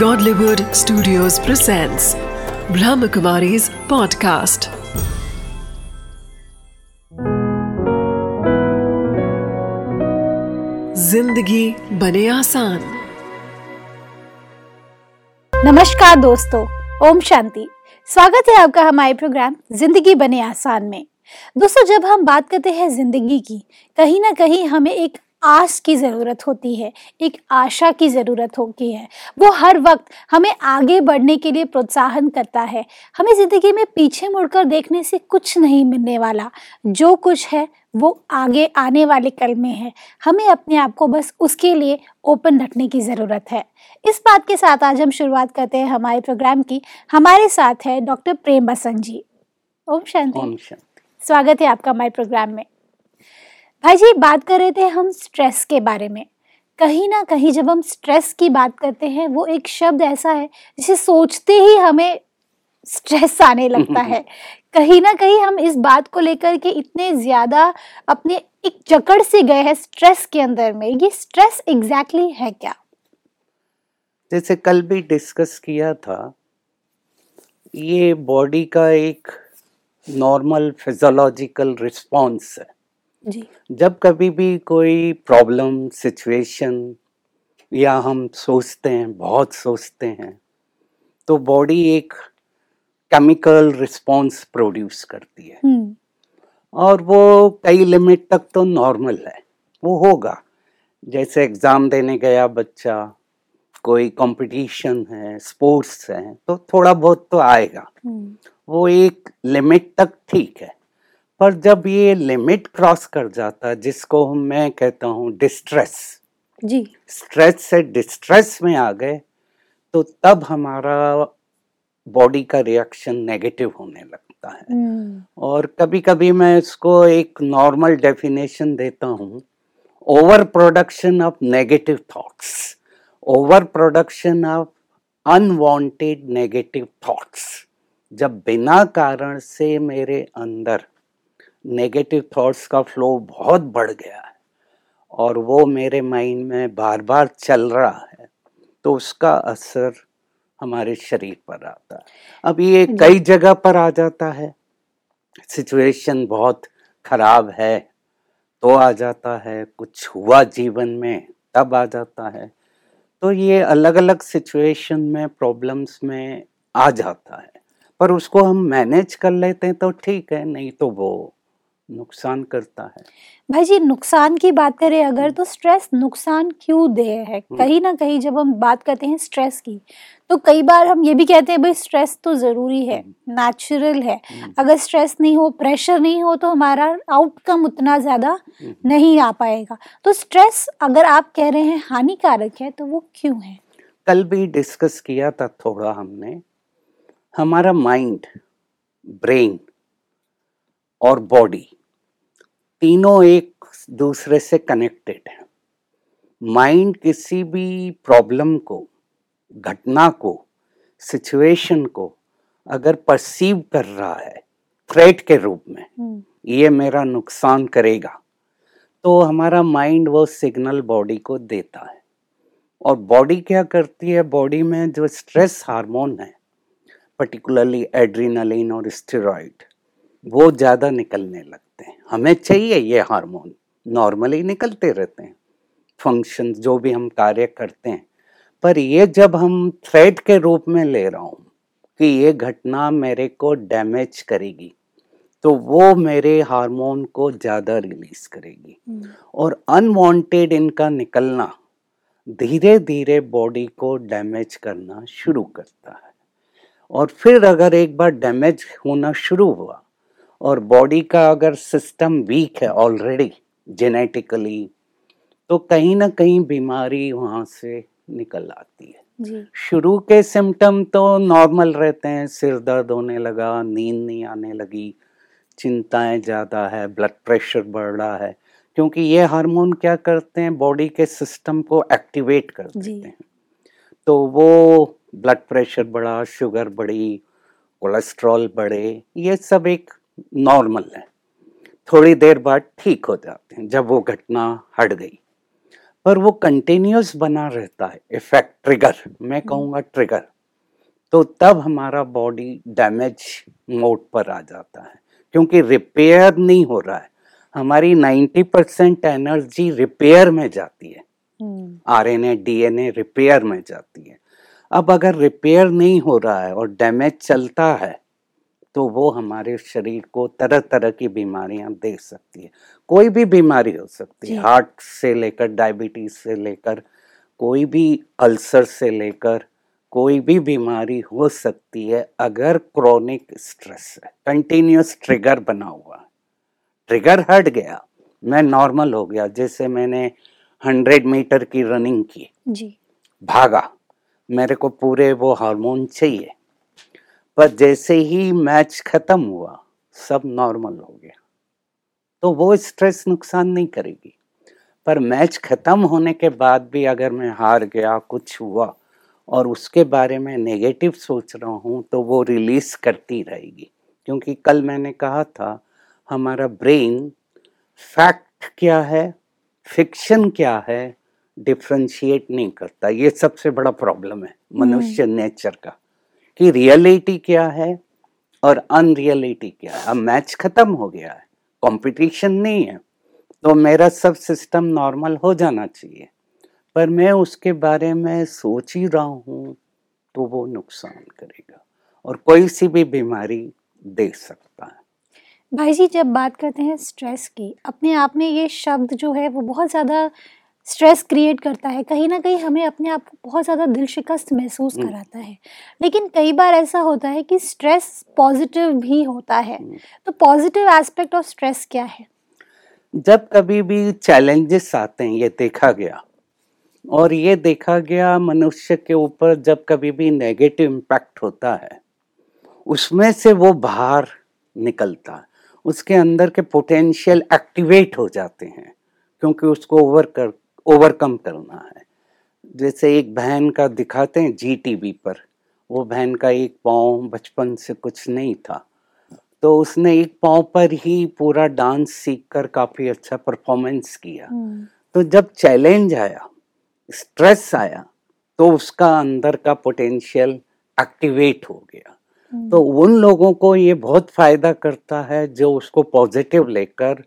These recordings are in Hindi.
Godlywood Studios presents Brahmakumari's podcast. ज़िंदगी बने आसान। नमस्कार दोस्तों, ओम शांति। स्वागत है आपका हमारे प्रोग्राम ज़िंदगी बने आसान में। दोस्तों, जब हम बात करते हैं ज़िंदगी की, कहीं ना कहीं हमें एक आस की ज़रूरत होती है एक आशा की ज़रूरत होती है। वो हर वक्त हमें आगे बढ़ने के लिए प्रोत्साहन करता है। हमें ज़िंदगी में पीछे मुड़कर देखने से कुछ नहीं मिलने वाला। जो कुछ है वो आगे आने वाले कल में है। हमें अपने आप को बस उसके लिए ओपन रखने की ज़रूरत है। इस बात के साथ आज हम शुरुआत करते हैं हमारे प्रोग्राम की। हमारे साथ है डॉक्टर प्रेम बसंत जी। ओम शांति। ओम शांति। स्वागत है आपका हमारे प्रोग्राम में। भाई जी, बात कर रहे थे हम स्ट्रेस के बारे में। कहीं ना कहीं जब हम स्ट्रेस की बात करते हैं, वो एक शब्द ऐसा है जिसे सोचते ही हमें स्ट्रेस आने लगता है। कहीं ना कहीं हम इस बात को लेकर के इतने ज़्यादा अपने एक जकड़ से गए हैं स्ट्रेस के अंदर में। ये स्ट्रेस एग्जैक्टली exactly है क्या? जैसे कल भी डिस्कस किया था, ये बॉडी का एक नॉर्मल फिजोलॉजिकल रिस्पॉन्स है। जी। जब कभी भी कोई प्रॉब्लम सिचुएशन या हम सोचते हैं बहुत सोचते हैं तो बॉडी एक केमिकल रिस्पॉन्स प्रोड्यूस करती है। हम्म। और वो कई लिमिट तक तो नॉर्मल है वो होगा। जैसे एग्ज़ाम देने गया बच्चा कोई कंपटीशन है स्पोर्ट्स है तो थोड़ा बहुत तो आएगा। हम्म। वो एक लिमिट तक ठीक है। पर जब ये लिमिट क्रॉस कर जाता है जिसको मैं कहता हूँ डिस्ट्रेस जी। स्ट्रेस से डिस्ट्रेस में आ गए तो तब हमारा बॉडी का रिएक्शन नेगेटिव होने लगता है। हम्म। और कभी कभी मैं इसको एक नॉर्मल डेफिनेशन देता हूँ over production of negative thoughts over production of unwanted negative thoughts जब बिना कारण से मेरे अंदर नेगेटिव थॉट्स का फ्लो बहुत बढ़ गया है और वो मेरे माइंड में बार बार चल रहा है तो उसका असर हमारे शरीर पर आता है। अब ये कई जगह पर आ जाता है। सिचुएशन बहुत खराब है तो आ जाता है कुछ हुआ जीवन में तब आ जाता है। तो ये अलग अलग सिचुएशन में प्रॉब्लम्स में आ जाता है। पर उसको हम मैनेज कर लेते हैं तो ठीक है नहीं तो वो नुकसान करता है। भाई जी नुकसान की बात करें अगर तो स्ट्रेस नुकसान क्यों दे है? कहीं ना कहीं जब हम बात करते हैं स्ट्रेस की तो कई बार हम ये भी कहते हैं भाई स्ट्रेस तो ज़रूरी है नेचुरल है। अगर स्ट्रेस नहीं हो प्रेशर नहीं हो तो हमारा आउटकम उतना ज़्यादा नहीं आ पाएगा। तो स्ट्रेस अगर आप कह रहे हैं हानिकारक है तो वो क्यों है? कल भी डिस्कस किया था थोड़ा हमने। हमारा माइंड ब्रेन और बॉडी तीनों एक दूसरे से कनेक्टेड है। माइंड किसी भी प्रॉब्लम को घटना को सिचुएशन को अगर परसीव कर रहा है थ्रेट के रूप में हम्म, ये मेरा नुकसान करेगा। तो हमारा माइंड वो सिग्नल बॉडी को देता है। और बॉडी क्या करती है? बॉडी में जो स्ट्रेस हार्मोन है पर्टिकुलरली एड्रीनलिन और स्टेरॉइड वो ज़्यादा निकलने लगते हैं। हमें चाहिए ये हार्मोन। नॉर्मली निकलते रहते हैं। फ़ंक्शन जो भी हम कार्य करते हैं। पर ये जब हम थ्रेड के रूप में ले रहा हूँ कि ये घटना मेरे को डैमेज करेगी तो वो मेरे हार्मोन को ज़्यादा रिलीज़ करेगी। हम्म, और अनवांटेड इनका निकलना धीरे धीरे बॉडी को डैमेज करना शुरू करता है। और फिर अगर एक बार डैमेज होना शुरू हुआ और बॉडी का अगर सिस्टम वीक है ऑलरेडी जेनेटिकली तो कहीं ना कहीं बीमारी वहाँ से निकल आती है। शुरू के सिम्टम तो नॉर्मल रहते हैं सिर दर्द होने लगा नींद नहीं आने लगी चिंताएँ ज़्यादा है ब्लड प्रेशर बढ़ रहा है क्योंकि ये हार्मोन क्या करते हैं बॉडी के सिस्टम को एक्टिवेट कर देते हैं। तो वो ब्लड प्रेशर बढ़ा शुगर बढ़ी कोलेस्ट्रॉल बढ़े ये सब एक नॉर्मल है। थोड़ी देर बाद ठीक हो जाते हैं जब वो घटना हट गई। पर वो कंटिन्यूस बना रहता है इफ़ेक्ट ट्रिगर मैं कहूँगा ट्रिगर तो तब हमारा बॉडी डैमेज मोड पर आ जाता है क्योंकि रिपेयर नहीं हो रहा है। हमारी 90 परसेंट एनर्जी रिपेयर में जाती है। R N A D N A repair में जाती है। अब अगर रिपेयर नहीं हो रहा है और डैमेज चलता है तो वो हमारे शरीर को तरह तरह की बीमारियाँ दे सकती है। कोई भी बीमारी हो सकती है। हार्ट से लेकर डायबिटीज़ से लेकर कोई भी अल्सर से लेकर कोई भी बीमारी हो सकती है अगर क्रॉनिक स्ट्रेस है। कंटिन्यूस ट्रिगर बना हुआ ट्रिगर हट गया मैं नॉर्मल हो गया जैसे मैंने हंड्रेड मीटर की रनिंग की। जी। भागा मेरे को पूरे वो हार्मोन चाहिए। पर जैसे ही मैच खत्म हुआ सब नॉर्मल हो गया। तो वो स्ट्रेस नुकसान नहीं करेगी। पर मैच खत्म होने के बाद भी अगर मैं हार गया कुछ हुआ और उसके बारे में नेगेटिव सोच रहा हूँ तो वो रिलीज़ करती रहेगी। क्योंकि कल मैंने कहा था हमारा ब्रेन फैक्ट क्या है फिक्शन क्या है डिफ्रेंशिएट नहीं करता। ये सबसे बड़ा प्रॉब्लम है मनुष्य नेचर का। कि रियलिटी क्या है और अनरियलिटी क्या है? अब मैच खत्म हो गया है, कंपटीशन नहीं है तो मेरा सब सिस्टम नॉर्मल हो जाना चाहिए। पर मैं उसके बारे में सोच ही रहा हूँ तो वो नुकसान करेगा और कोई सी भी बीमारी दे सकता है। भाई जी, जब बात करते हैं स्ट्रेस की, अपने आप में ये शब्द जो है वो बहुत ज़्यादा स्ट्रेस क्रिएट करता है कहीं ना कहीं हमें अपने आप को बहुत ज़्यादा दिल शिकस्त महसूस हम्म। कराता है लेकिन कई बार ऐसा होता है कि स्ट्रेस पॉजिटिव भी होता है हम्म। तो पॉजिटिव एस्पेक्ट ऑफ़ स्ट्रेस क्या है जब कभी भी चैलेंजेस आते हैं ये देखा गया और ये देखा गया मनुष्य के ऊपर जब कभी भी नेगेटिव इम्पैक्ट होता है उसमें से वो बाहर निकलता है उसके अंदर के पोटेंशियल एक्टिवेट हो जाते हैं क्योंकि उसको ओवर कर ओवरकम करना है। जैसे एक बहन का दिखाते हैं जी टीवी पर वो बहन का एक पाँव बचपन से कुछ नहीं था। तो उसने एक पाँव पर ही पूरा डांस सीख कर काफ़ी अच्छा परफॉर्मेंस किया। हम्म, तो जब चैलेंज आया स्ट्रेस आया तो उसका अंदर का पोटेंशियल एक्टिवेट हो गया। हम्म, तो उन लोगों को ये बहुत फ़ायदा करता है जो उसको पॉजिटिव लेकर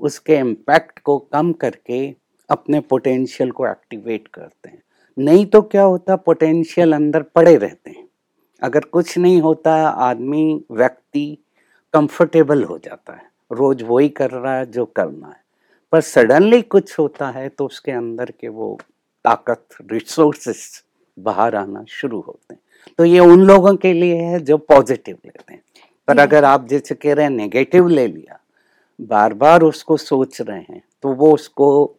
उसके इम्पैक्ट को कम करके अपने पोटेंशियल को एक्टिवेट करते हैं। नहीं तो क्या होता पोटेंशियल अंदर पड़े रहते हैं। अगर कुछ नहीं होता आदमी व्यक्ति कंफर्टेबल हो जाता है। रोज वही कर रहा है जो करना है। पर सडनली कुछ होता है तो उसके अंदर के वो ताकत रिसोर्सेस बाहर आना शुरू होते हैं। तो ये उन लोगों के लिए है जो पॉजिटिव लेते हैं। पर अगर आप जैसे कह रहे हैं नेगेटिव ले लिया बार बार उसको सोच रहे हैं तो वो उसको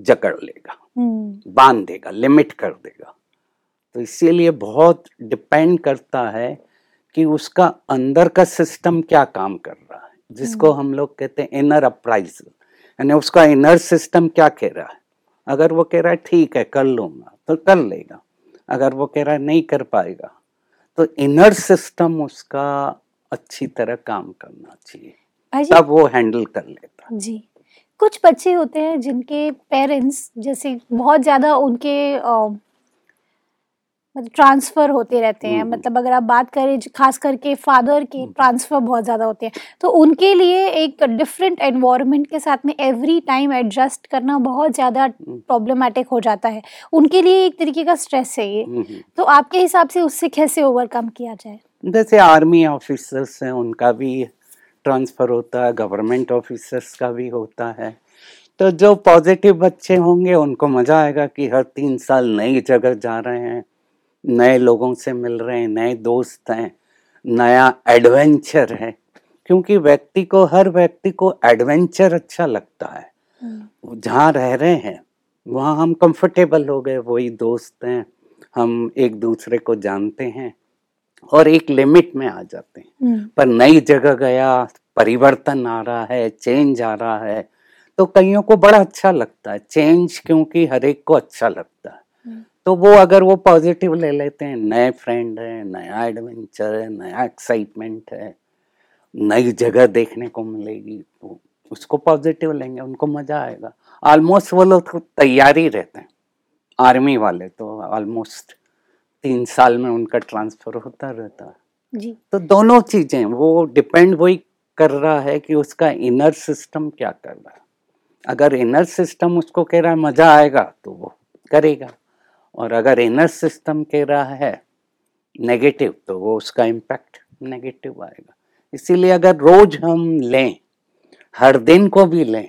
जकड़ लेगा हम्म, बाँध देगा लिमिट कर देगा। तो इसीलिए बहुत डिपेंड करता है कि उसका अंदर का सिस्टम क्या काम कर रहा है जिसको हम लोग कहते हैं इनर अप्राइजल यानी उसका इनर सिस्टम क्या कह रहा है? अगर वो कह रहा है ठीक है कर लूँगा तो कर लेगा। अगर वो कह रहा है नहीं कर पाएगा तो इनर सिस्टम उसका अच्छी तरह काम करना चाहिए। तब वो हैंडल कर लेता। जी। कुछ बच्चे होते हैं जिनके पेरेंट्स जैसे बहुत ज़्यादा उनके मतलब ट्रांसफ़र होते रहते हैं हम्म। मतलब अगर आप बात करें खास करके फादर के हम्म। ट्रांसफ़र बहुत ज़्यादा होते हैं तो उनके लिए एक डिफरेंट एनवायरनमेंट के साथ में एवरी टाइम एडजस्ट करना बहुत ज़्यादा हम्म। प्रॉब्लमाटिक हो जाता है उनके लिए एक तरीके का स्ट्रेस है ये हम्म, हम्म। तो आपके हिसाब से उससे कैसे ओवरकम किया जाए जैसे आर्मी ऑफिसर्स हैं उनका भी ट्रांसफ़र होता है गवर्नमेंट ऑफिसर्स का भी होता है। तो जो पॉजिटिव बच्चे होंगे उनको मज़ा आएगा कि हर तीन साल नई जगह जा रहे हैं नए लोगों से मिल रहे हैं नए दोस्त हैं नया एडवेंचर है। क्योंकि व्यक्ति को हर व्यक्ति को एडवेंचर अच्छा लगता है। जहाँ रह रहे हैं वहाँ हम कंफर्टेबल हो गए वही दोस्त हैं हम एक दूसरे को जानते हैं। और एक लिमिट में आ जाते हैं। हम्म, पर नई जगह गया परिवर्तन आ रहा है चेंज आ रहा है तो कईयों को बड़ा अच्छा लगता है। चेंज क्योंकि हर एक को अच्छा लगता है। हम्म। तो वो अगर वो पॉजिटिव ले लेते हैं नए फ्रेंड है नया एडवेंचर है नया एक्साइटमेंट है नई जगह देखने को मिलेगी तो उसको पॉजिटिव लेंगे उनको मज़ा आएगा। ऑलमोस्ट वो लोग तो तैयार रहते हैं। आर्मी वाले तो ऑलमोस्ट तीन साल में उनका ट्रांसफ़र होता रहता। है जी। तो दोनों चीज़ें वो डिपेंड वही कर रहा है कि उसका इनर सिस्टम क्या कर रहा है। अगर इनर सिस्टम उसको कह रहा है मज़ा आएगा तो वो करेगा। और अगर इनर सिस्टम कह रहा है नेगेटिव तो वो उसका इम्पैक्ट नेगेटिव आएगा। इसीलिए अगर रोज हम लें हर दिन को भी लें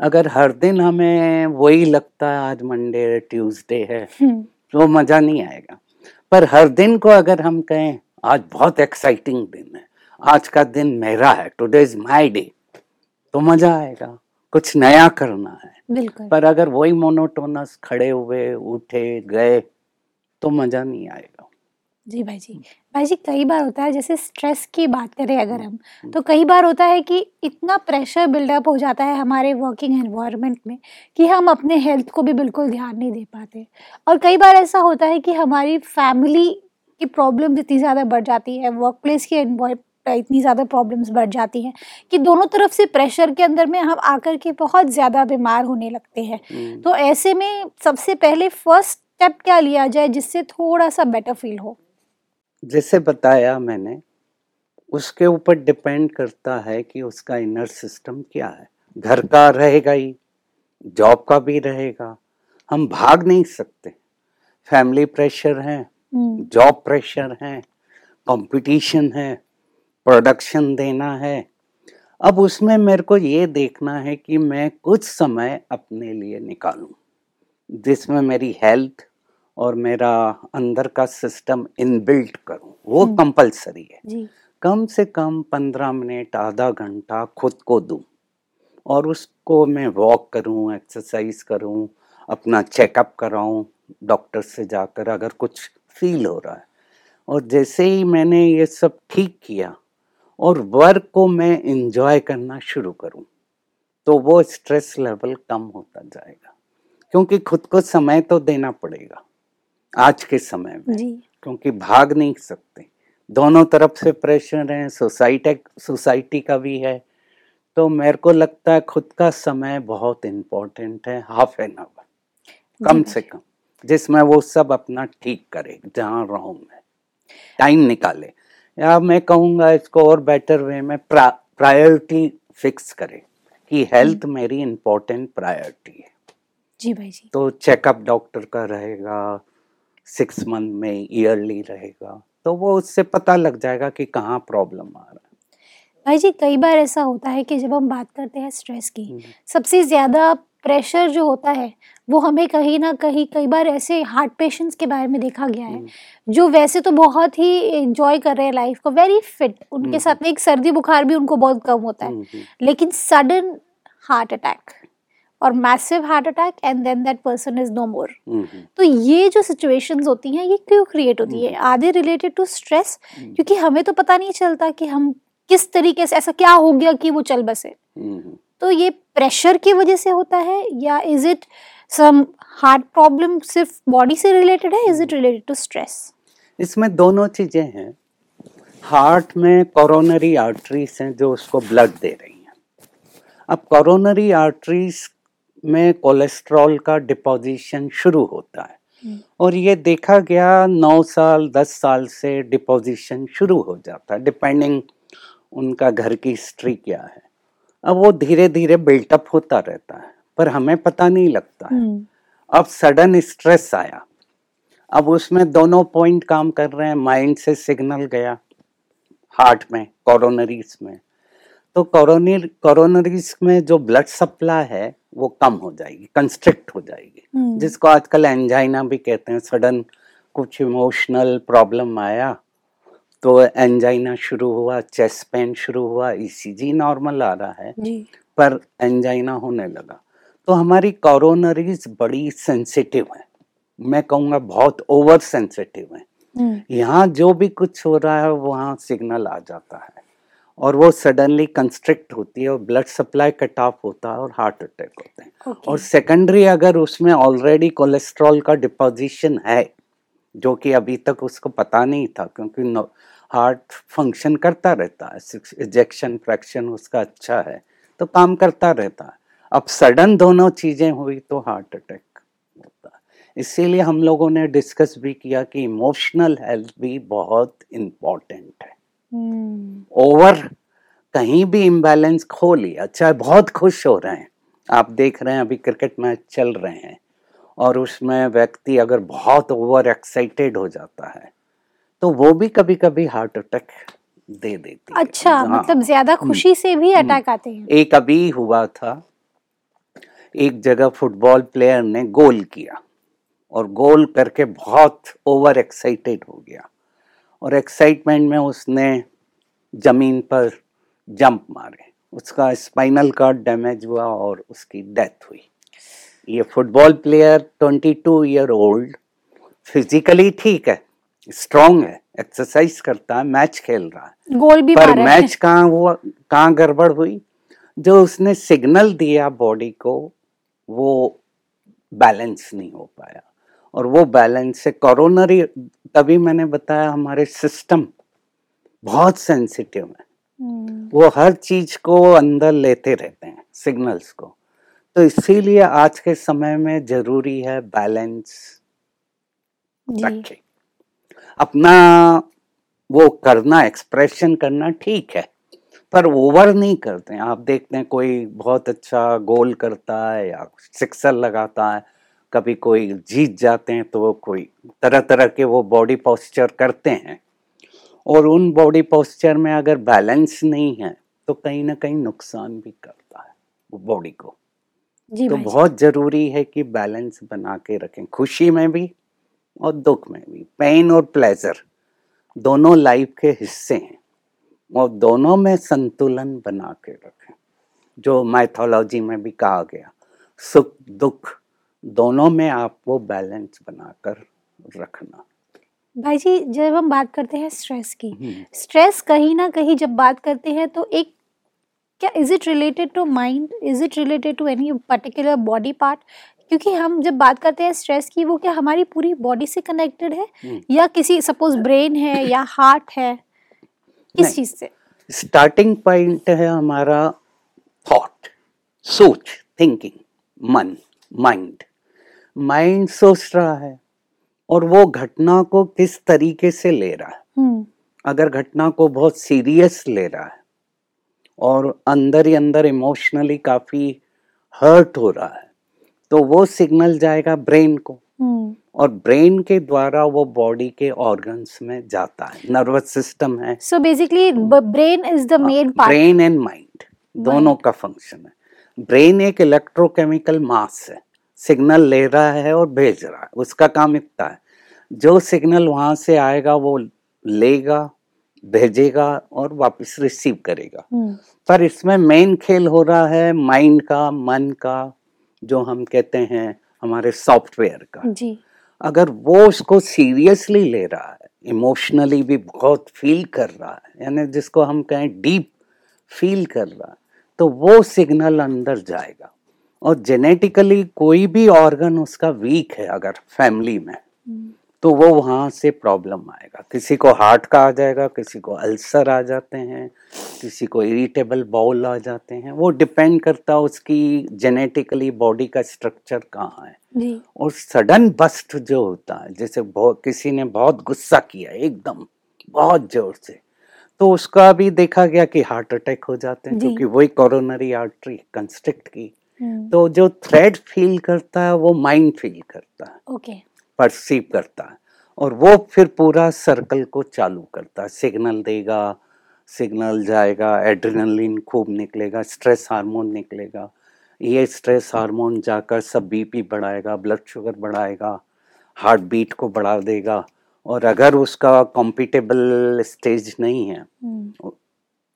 अगर हर दिन हमें वही लगता है आज मंडे ट्यूसडे है हम्म, तो मज़ा नहीं आएगा। पर हर दिन को अगर हम कहें आज बहुत एक्साइटिंग दिन है। आज का दिन मेरा है टुडे इज़ माय डे तो मज़ा आएगा कुछ नया करना है। बिल्कुल। पर अगर वही मोनोटोनस खड़े हुए उठे गए तो मज़ा नहीं आएगा। जी भाई जी। भाई जी कई बार होता है जैसे स्ट्रेस की बात करें अगर हम तो कई बार होता है कि इतना प्रेशर बिल्डअप हो जाता है हमारे वर्किंग एनवायरनमेंट में कि हम अपने हेल्थ को भी बिल्कुल ध्यान नहीं दे पाते। और कई बार ऐसा होता है कि हमारी फैमिली की प्रॉब्लम इतनी ज़्यादा बढ़ जाती है वर्क प्लेस की इतनी ज़्यादा प्रॉब्लम्स बढ़ जाती हैं कि दोनों तरफ़ से प्रेशर के अंदर में हम आकर के बहुत ज़्यादा बीमार होने लगते हैं। हम्म। तो ऐसे में सबसे पहले फ़र्स्ट स्टेप क्या लिया जाए जिससे थोड़ा सा बेटर फील हो? जैसे बताया मैंने उसके ऊपर डिपेंड करता है कि उसका इनर सिस्टम क्या है। घर का रहेगा ही जॉब का भी रहेगा हम भाग नहीं सकते। फैमिली प्रेशर है हम्म, जॉब प्रेशर है कंपटीशन है प्रोडक्शन देना है। अब उसमें मेरे को ये देखना है कि मैं कुछ समय अपने लिए निकालूं जिसमें मेरी हेल्थ और मेरा अंदर का सिस्टम इनबिल्ट करूँ। वो हम्म। कंपलसरी है। जी। कम से कम पंद्रह मिनट आधा घंटा खुद को दूँ और उसको मैं वॉक करूँ एक्सरसाइज करूँ अपना चेकअप कराऊं डॉक्टर से जाकर अगर कुछ फील हो रहा है। और जैसे ही मैंने ये सब ठीक किया और वर्क को मैं इंजॉय करना शुरू करूँ तो वो स्ट्रेस लेवल कम होता जाएगा। क्योंकि खुद को समय तो देना पड़ेगा। आज के समय में क्योंकि भाग नहीं सकते। दोनों तरफ़ से प्रेशर है सोसाइटी सोसाइटी का भी है। तो मेरे को लगता है खुद का समय बहुत इम्पोर्टेंट है हाफ़ एन आवर कम से कम जिसमें वो सब अपना ठीक करे जहाँ रहूँ मैं। टाइम निकाले। या मैं कहूँगा इसको और बेटर वे में प्रायोरिटी फिक्स करे कि हेल्थ मेरी इम्पोर्टेंट प्रायोरिटी है। जी भाई जी। तो चेकअप डॉक्टर का रहेगा सिक्स मंथ में ईयरली रहेगा तो वो उससे पता लग जाएगा कि कहाँ प्रॉब्लम आ रहा है। भाई जी कई बार ऐसा होता है कि जब हम बात करते हैं स्ट्रेस की सबसे ज़्यादा प्रेशर जो होता है वो हमें कहीं ना कहीं कई बार ऐसे हार्ट पेशेंट्स के बारे में देखा गया है हम्म, जो वैसे तो बहुत ही एंजॉय कर रहे हैं लाइफ को वेरी फिट उनके हम्म। साथ में एक सर्दी बुखार भी उनको बहुत कम होता है हम्म, हम्म, लेकिन सडन हार्ट अटैक और massive heart attack and then that person is no more तो ये जो सिचुएशंस होती हैं ये क्यों क्रिएट होती है? आधे रिलेटेड टू स्ट्रेस। क्योंकि हमें तो पता नहीं चलता कि हम किस तरीके से ऐसा क्या हो गया कि वो चल बसे। हम्म। तो ये प्रेशर की वजह से होता है या is it some heart problem सिर्फ़ बॉडी से रिलेटेड है is it related to stress इसमें दोनों चीज़ें हैं। हार्ट में कोरोनरी आर्टरीज हैं जो उसको ब्लड दे रही हैं। अब कोरोनरी आर्टरीज में कोलेस्ट्रॉल का डिपोजिशन शुरू होता है। हम्म। और ये देखा गया नौ साल दस साल से डिपोजिशन शुरू हो जाता है डिपेंडिंग उनका घर की हिस्ट्री क्या है। अब वो धीरे धीरे बिल्टअप होता रहता है पर हमें पता नहीं लगता है। अब सडन स्ट्रेस आया अब उसमें दोनों पॉइंट काम कर रहे हैं माइंड से सिग्नल गया हार्ट में कॉरोनरीज में। तो कोरोनरी कोरोनरीज में जो ब्लड सप्लाई है वो कम हो जाएगी कंस्ट्रिक्ट हो जाएगी। जिसको आजकल एंजाइना भी कहते हैं सडन कुछ इमोशनल प्रॉब्लम आया तो एंजाइना शुरू हुआ चेस्ट पेन शुरू हुआ ईसीजी नॉर्मल आ रहा है जी। पर एंजाइना होने लगा। तो हमारी कोरोनरीज बड़ी सेंसिटिव है। मैं कहूँगा बहुत ओवर सेंसिटिव है। हम्म, यहाँ जो भी कुछ हो रहा है वहाँ सिग्नल आ जाता है। और वो सडनली कंस्ट्रिक्ट होती है और ब्लड सप्लाई कट ऑफ़ होता है और हार्ट अटैक होते हैं। ओके और सेकेंडरी अगर उसमें ऑलरेडी कोलेस्ट्रॉल का डिपोजिशन है जो कि अभी तक उसको पता नहीं था क्योंकि हार्ट फ़ंक्शन करता रहता है इजेक्शन फ्रैक्शन उसका अच्छा है तो काम करता रहता है। अब सडन दोनों चीज़ें हुई तो हार्ट अटैक होता है। इसीलिए हम लोगों ने डिस्कस भी किया कि इमोशनल हेल्थ भी बहुत इम्पोर्टेंट है। हम्म, ओवर कहीं भी इम्बैलेंस खो लिया चाहे बहुत खुश हो रहे हैं। आप देख रहे हैं अभी क्रिकेट मैच चल रहे हैं। और उसमें व्यक्ति अगर बहुत ओवर एक्साइटेड हो जाता है तो वो भी कभी कभी हार्ट अटैक दे देती अच्छा हाँ। मतलब ज़्यादा खुशी से भी अटैक आते हैं। एक अभी हुआ था एक जगह फुटबॉल प्लेयर ने गोल किया। और गोल करके बहुत ओवर एक्साइटेड हो गया। और एक्साइटमेंट में उसने ज़मीन पर जंप मारे। उसका स्पाइनल कार्ड डैमेज हुआ और उसकी डेथ हुई। ये football player 22 year old physically ठीक है स्ट्रांग है एक्सरसाइज करता है मैच खेल रहा है। गोल भी पर मैच कहाँ हुआ कहाँ गड़बड़ हुई? जो उसने सिग्नल दिया बॉडी को वो बैलेंस नहीं हो पाया। और वो बैलेंस से कोरोनरी तभी मैंने बताया हमारे सिस्टम बहुत सेंसिटिव है। हम्म, वो हर चीज़ को अंदर लेते रहते हैं सिग्नल्स को। तो इसीलिए आज के समय में ज़रूरी है बैलेंस रखें। अपना वो करना एक्सप्रेशन करना ठीक है पर ओवर नहीं करते हैं। आप देखते हैं कोई बहुत अच्छा गोल करता है या सिक्सर लगाता है कभी कोई जीत जाते हैं तो वो कोई तरह तरह के वो बॉडी पोस्चर करते हैं। और उन बॉडी पोस्चर में अगर बैलेंस नहीं है तो कहीं ना कहीं नुकसान भी करता है वो बॉडी को। जी तो। बहुत ज़रूरी है कि बैलेंस बना के रखें खुशी में भी और दुख में भी। पेन और प्लेजर दोनों लाइफ के हिस्से हैं और दोनों में संतुलन बना के रखें। जो माइथोलॉजी में भी कहा गया सुख दुख दोनों में आपको बैलेंस बनाकर रखना। भाई जी जब हम बात करते हैं स्ट्रेस की हम्म, स्ट्रेस कहीं ना कहीं जब बात करते हैं तो एक क्या is it related to mind is it related to any particular body part क्योंकि हम जब बात करते हैं स्ट्रेस की वो क्या हमारी पूरी बॉडी से कनेक्टेड है? हम्म। या किसी सपोज़ ब्रेन है या हार्ट है? किस चीज़ से? स्टार्टिंग पॉइंट है हमारा थॉट सोच थिंकिंग मन माइंड माइंड सोच रहा है और वो घटना को किस तरीके से ले रहा है। हम्म। अगर घटना को बहुत सीरियस ले रहा है और अंदर ही अंदर इमोशनली काफ़ी हर्ट हो रहा है तो वो सिग्नल जाएगा ब्रेन को। हम्म। और ब्रेन के द्वारा वो बॉडी के ऑर्गन्स में जाता है नर्वस सिस्टम है। So basically brain is the main part brain and mind दोनों का फ़ंक्शन है। ब्रेन एक इलेक्ट्रोकेमिकल मास है। सिग्नल ले रहा है और भेज रहा है उसका काम इतना है। जो सिग्नल वहाँ से आएगा वो लेगा भेजेगा और वापस रिसीव करेगा। पर इसमें मेन खेल हो रहा है माइंड का मन का जो हम कहते हैं हमारे सॉफ्टवेयर का। जी। अगर वो उसको सीरियसली ले रहा है इमोशनली भी बहुत फील कर रहा है यानी जिसको हम कहें डीप फील कर रहा है तो वो सिग्नल अंदर जाएगा। और जेनेटिकली कोई भी ऑर्गन उसका वीक है अगर फैमिली में तो वो वहाँ से प्रॉब्लम आएगा। किसी को हार्ट का आ जाएगा किसी को अल्सर आ जाते हैं किसी को इरिटेबल बाउल आ जाते हैं। वो डिपेंड करता है उसकी जेनेटिकली बॉडी का स्ट्रक्चर कहाँ है। और सडन बस्ट जो होता है जैसे बहुत किसी ने बहुत गुस्सा किया एकदम बहुत ज़ोर से तो उसका भी देखा गया कि हार्ट अटैक हो जाते हैं क्योंकि वही कोरोनरी आर्टरी कंस्ट्रिक्ट की तो जो थ्रेड फील करता है वो माइंड फील करता है। ओके परसीव करता है। और वो फिर पूरा सर्कल को चालू करता है। सिग्नल देगा सिग्नल जाएगा एड्रेनलिन खूब निकलेगा स्ट्रेस हार्मोन निकलेगा। ये स्ट्रेस हार्मोन जाकर सब बीपी बढ़ाएगा ब्लड शुगर बढ़ाएगा हार्ट बीट को बढ़ा देगा। और अगर उसका कॉम्पिटेबल स्टेज नहीं है हम्म,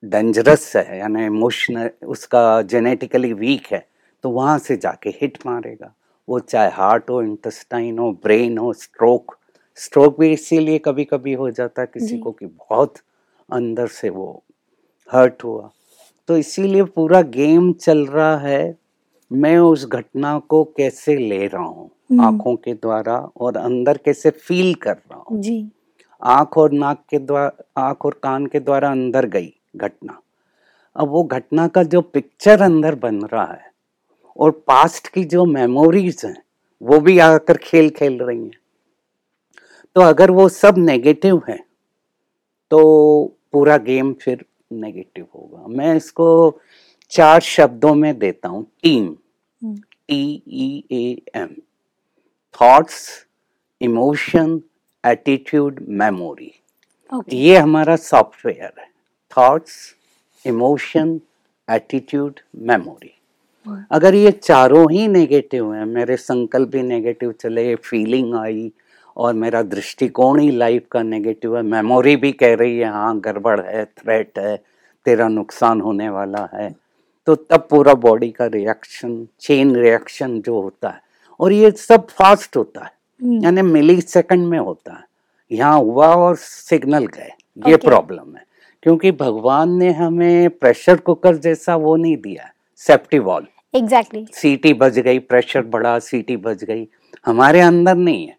डेंजरस है यानी इमोशनल उसका जेनेटिकली वीक है तो वहाँ से जाके हिट मारेगा। वो चाहे हार्ट हो इंटेस्टाइन हो ब्रेन हो स्ट्रोक स्ट्रोक भी इसीलिए कभी कभी हो जाता है किसी को कि बहुत अंदर से वो हर्ट हुआ। तो इसीलिए पूरा गेम चल रहा है। मैं उस घटना को कैसे ले रहा हूँ? हम्म। आँखों के द्वारा और अंदर कैसे फील कर रहा हूँ? आँख और नाक के द्वारा आँख और कान के द्वारा अंदर गई घटना। अब वो घटना का जो पिक्चर अंदर बन रहा है और पास्ट की जो मेमोरीज हैं वो भी आकर खेल खेल रही हैं। तो अगर वो सब नेगेटिव है तो पूरा गेम फिर नेगेटिव होगा। मैं इसको चार शब्दों में देता हूँ। Team. T E A M thoughts emotion attitude memory ये हमारा सॉफ्टवेयर है। थॉट्स इमोशन एटीट्यूड मेमोरी अगर ये चारों ही नेगेटिव हैं मेरे संकल्प भी नेगेटिव चले फीलिंग आई और मेरा दृष्टिकोण ही लाइफ का नेगेटिव है मेमोरी भी कह रही है हाँ गड़बड़ है थ्रेट है तेरा नुकसान होने वाला है तो तब पूरा बॉडी का रिएक्शन चेन रिएक्शन जो होता है और ये सब फास्ट होता है हम्म, यानी मिली सेकंड में होता है। यहाँ हुआ और सिग्नल गए ये Okay. प्रॉब्लम है क्योंकि भगवान ने हमें प्रेशर कुकर जैसा वो नहीं दिया सेफ्टी वॉल एग्जैक्टली exactly. सीटी बज गई प्रेशर बढ़ा सीटी बज गई। हमारे अंदर नहीं है।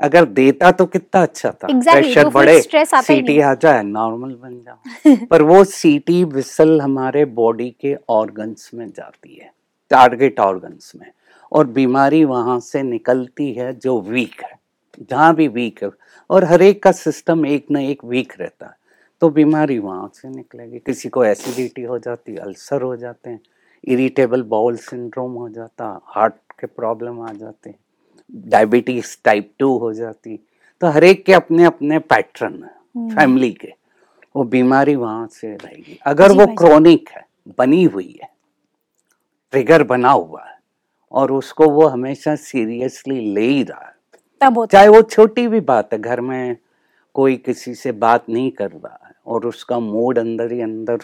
अगर देता तो कितना अच्छा था। Exactly, प्रेशर तो बढ़े सीटी आ जाए नॉर्मल बन जाओ। पर वो सीटी विसल हमारे बॉडी के ऑर्गन्स में जाती है टारगेट ऑर्गन्स में। और बीमारी वहाँ से निकलती है जो वीक है। जहाँ भी वीक है। और हर एक का सिस्टम एक ना एक वीक रहता है। तो बीमारी वहाँ से निकलेगी। किसी को एसिडिटी हो जाती है अल्सर हो जाते हैं। इरिटेबल बाउल सिंड्रोम हो जाता हार्ट के प्रॉब्लम आ जाते डायबिटीज़ टाइप टू हो जाती। तो हर एक के अपने अपने पैटर्न है फैमिली के। वो बीमारी वहाँ से रहेगी। अगर वो क्रोनिक है बनी हुई है ट्रिगर बना हुआ है और उसको वो हमेशा सीरियसली ले ही रहा है तब चाहे वो छोटी भी बात है घर में कोई किसी से बात नहीं कर रहा है और उसका मूड अंदर ही अंदर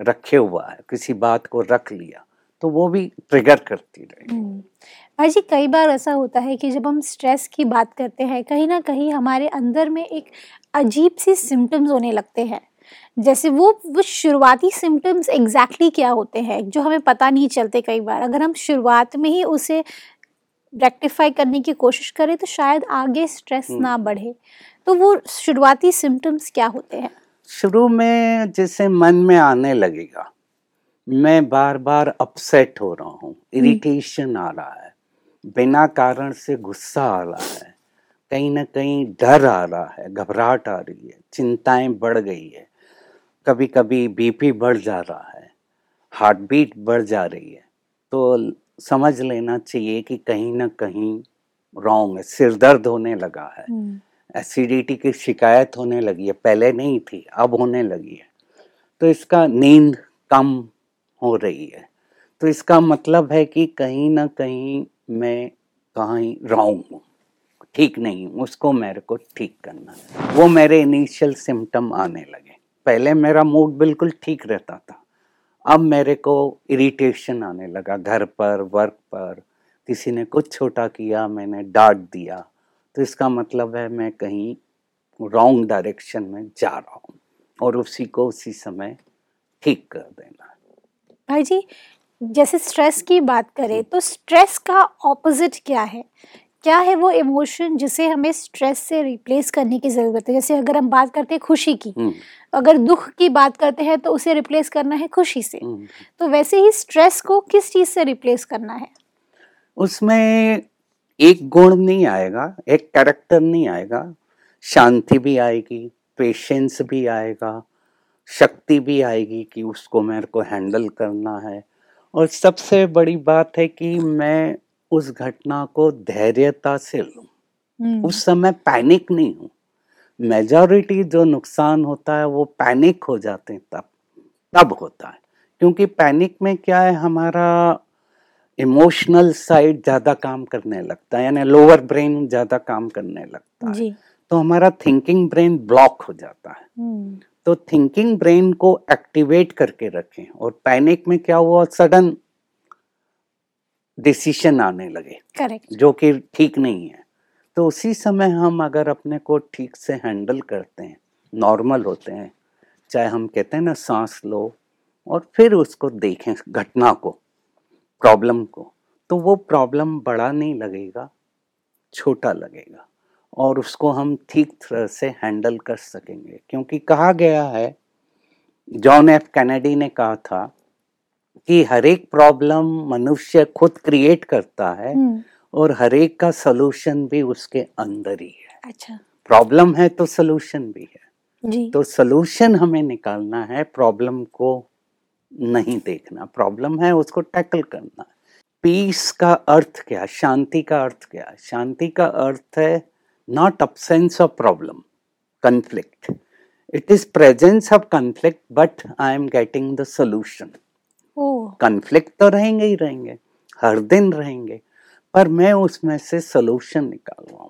रखे हुआ है किसी बात को रख लिया तो वो भी ट्रिगर करती रहेगी। हम्म। भाई जी कई बार ऐसा होता है कि जब हम स्ट्रेस की बात करते हैं कहीं ना कहीं हमारे अंदर में एक अजीब सी सिम्टम्स होने लगते हैं। जैसे वो वो शुरुआती सिम्टम्स एग्जैक्टली क्या होते हैं जो हमें पता नहीं चलते कई बार। अगर हम शुरुआत में ही उसे रेक्टिफाई करने की कोशिश करें तो शायद आगे स्ट्रेस ना बढ़े। तो वो शुरुआती सिम्टम्स क्या होते हैं? शुरू में जैसे मन में आने लगेगा। मैं बार बार अपसेट हो रहा हूँ इरिटेशन आ रहा है बिना कारण से गुस्सा आ रहा है कहीं ना कहीं डर आ रहा है घबराहट आ रही है चिंताएँ बढ़ गई है। कभी कभी बीपी बढ़ जा रहा है हार्ट बीट बढ़ जा रही है तो समझ लेना चाहिए कि कहीं ना कहीं रॉन्ग है सिर दर्द होने लगा है। एसिडिटी की शिकायत होने लगी है, पहले नहीं थी, अब होने लगी है। तो इसका नींद कम हो रही है। तो इसका मतलब है कि कहीं ना कहीं मैं कहीं रॉन्ग हूँ, ठीक नहीं हूँ, उसको मेरे को ठीक करना है। वो मेरे इनिशियल सिम्टम आने लगे। पहले मेरा मूड बिल्कुल ठीक रहता था, अब मेरे को इरिटेशन आने लगा, घर पर वर्क पर, किसी ने कुछ छोटा किया, मैंने डांट दिया तो इसका मतलब है मैं कहीं रॉन्ग डायरेक्शन में जा रहा हूँ और उसी को उसी समय ठीक कर देना। भाई जी जैसे स्ट्रेस की बात करें तो स्ट्रेस का ऑपोजिट क्या है? क्या है वो इमोशन जिसे हमें स्ट्रेस से रिप्लेस करने की ज़रूरत है? जैसे अगर हम बात करते हैं खुशी की हम्म, अगर दुख की बात करते हैं तो उसे रिप्लेस करना है खुशी से। हम्म। तो वैसे ही स्ट्रेस को किस चीज़ से रिप्लेस करना है? उसमें एक गुण नहीं आएगा एक कैरेक्टर नहीं आएगा। शांति भी आएगी पेशेंस भी आएगा शक्ति भी आएगी कि उसको मेरे को हैंडल करना है। और सबसे बड़ी बात है कि मैं उस घटना को धैर्यता से लूँ। हम्म, उस समय पैनिक नहीं हूँ। मेजॉरिटी जो नुकसान होता है वो पैनिक हो जाते हैं तब तब होता है। क्योंकि पैनिक में क्या है हमारा इमोशनल साइड ज़्यादा काम करने लगता है यानी लोअर ब्रेन ज़्यादा काम करने लगता है। तो हमारा थिंकिंग ब्रेन ब्लॉक हो जाता है। हम्म, तो थिंकिंग ब्रेन को एक्टिवेट करके रखें और पैनिक में क्या हुआ? सडन डिसीशन आने लगे करेक्ट जो कि ठीक नहीं है। तो उसी समय हम अगर अपने को ठीक से हैंडल करते हैं नॉर्मल होते हैं चाहे हम कहते हैं ना सांस लो और फिर उसको देखें घटना को। प्रॉब्लम को तो वो प्रॉब्लम बड़ा नहीं लगेगा छोटा लगेगा। और उसको हम ठीक तरह से हैंडल कर सकेंगे। क्योंकि कहा गया है जॉन एफ़ कैनेडी ने कहा था कि हर एक प्रॉब्लम मनुष्य खुद क्रिएट करता है हम्म, और हर एक का सलूशन भी उसके अंदर ही है। अच्छा। प्रॉब्लम है तो सलूशन भी है। जी। तो सलूशन हमें निकालना है प्रॉब्लम को नहीं देखना। प्रॉब्लम है उसको टैकल करना। पीस का अर्थ क्या? शांति का अर्थ क्या? शांति का अर्थ है not absence of problem conflict it is presence of conflict but I am getting the solution conflict तो रहेंगे ही रहेंगे हर दिन रहेंगे पर मैं उसमें से solution निकालवाऊ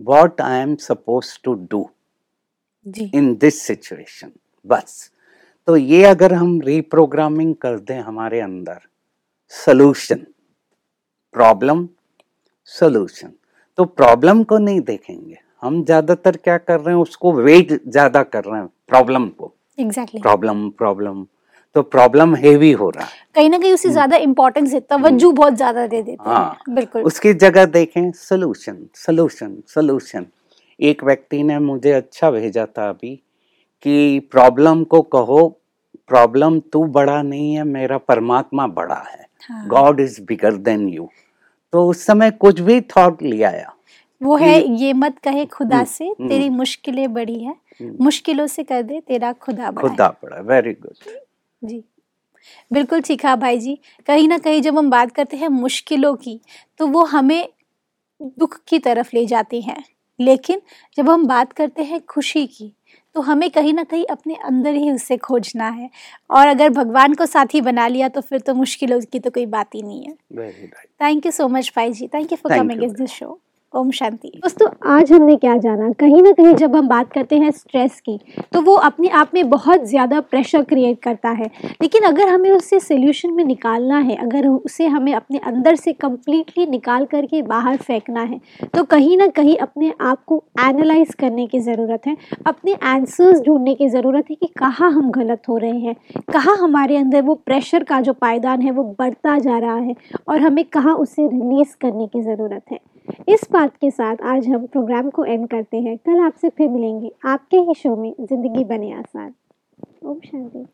what I am suppose to do in this situation बस। तो ये अगर हम रीप्रोग्रामिंग कर दें हमारे अंदर सॉल्यूशन प्रॉब्लम सॉल्यूशन तो प्रॉब्लम को नहीं देखेंगे। हम ज़्यादातर क्या कर रहे हैं उसको वेट ज़्यादा कर रहे हैं प्रॉब्लम को। एग्जैक्टली प्रॉब्लम प्रॉब्लम तो प्रॉब्लम हेवी हो रहा है। कहीं ना कहीं उसे ज़्यादा इम्पोर्टेंस है तवज्जो बहुत ज़्यादा दे देते हम्म। हाँ, हैं। बिल्कुल। उसकी जगह देखें सोल्यूशन सोल्यूशन सोल्यूशन एक व्यक्ति ने मुझे अच्छा भेजा था अभी कि प्रॉब्लम को कहो प्रॉब्लम तू बड़ा नहीं है मेरा परमात्मा बड़ा है। God is bigger than you तो उस समय कुछ भी थॉट लिया आया वो है ये मत कहे खुदा हम्म, से हम्म। तेरी मुश्किलें बड़ी है। हम्म। मुश्किलों से कर दे तेरा खुदा बड़ा है। खुदा बड़ा वेरी गुड जी। बिल्कुल ठीक है भाई जी। कहीं ना कहीं जब हम बात करते हैं मुश्किलों की तो वो हमें दुख की तरफ़ ले जाती हैं। लेकिन जब हम बात करते हैं खुशी की तो हमें कहीं ना कहीं अपने अंदर ही उसे खोजना है। और अगर भगवान को साथी बना लिया तो फिर तो मुश्किलों की तो कोई बात ही नहीं है। थैंक यू सो मच भाई जी। Thank you for coming is the show ओम शांति। दोस्तों, आज हमने क्या जाना? कहीं ना कहीं जब हम बात करते हैं स्ट्रेस की तो वो अपने आप में बहुत ज़्यादा प्रेशर क्रिएट करता है। लेकिन अगर हमें उससे सोल्यूशन में निकालना है, अगर उसे हमें अपने अंदर से कम्प्लीटली निकाल करके बाहर फेंकना है तो कहीं ना कहीं अपने आप को एनालाइज करने की ज़रूरत है। अपने आंसर्स ढूँढने की ज़रूरत है कि कहाँ हम गलत हो रहे हैं, कहाँ हमारे अंदर वो प्रेशर का जो पायदान है, वो बढ़ता जा रहा है, और हमें कहाँ उसे रिलीज़ करने की ज़रूरत है। इस बात के साथ आज हम प्रोग्राम को एंड करते हैं। कल आपसे फिर मिलेंगे। आपके ही शो में ज़िंदगी बने आसान। ओम शांति।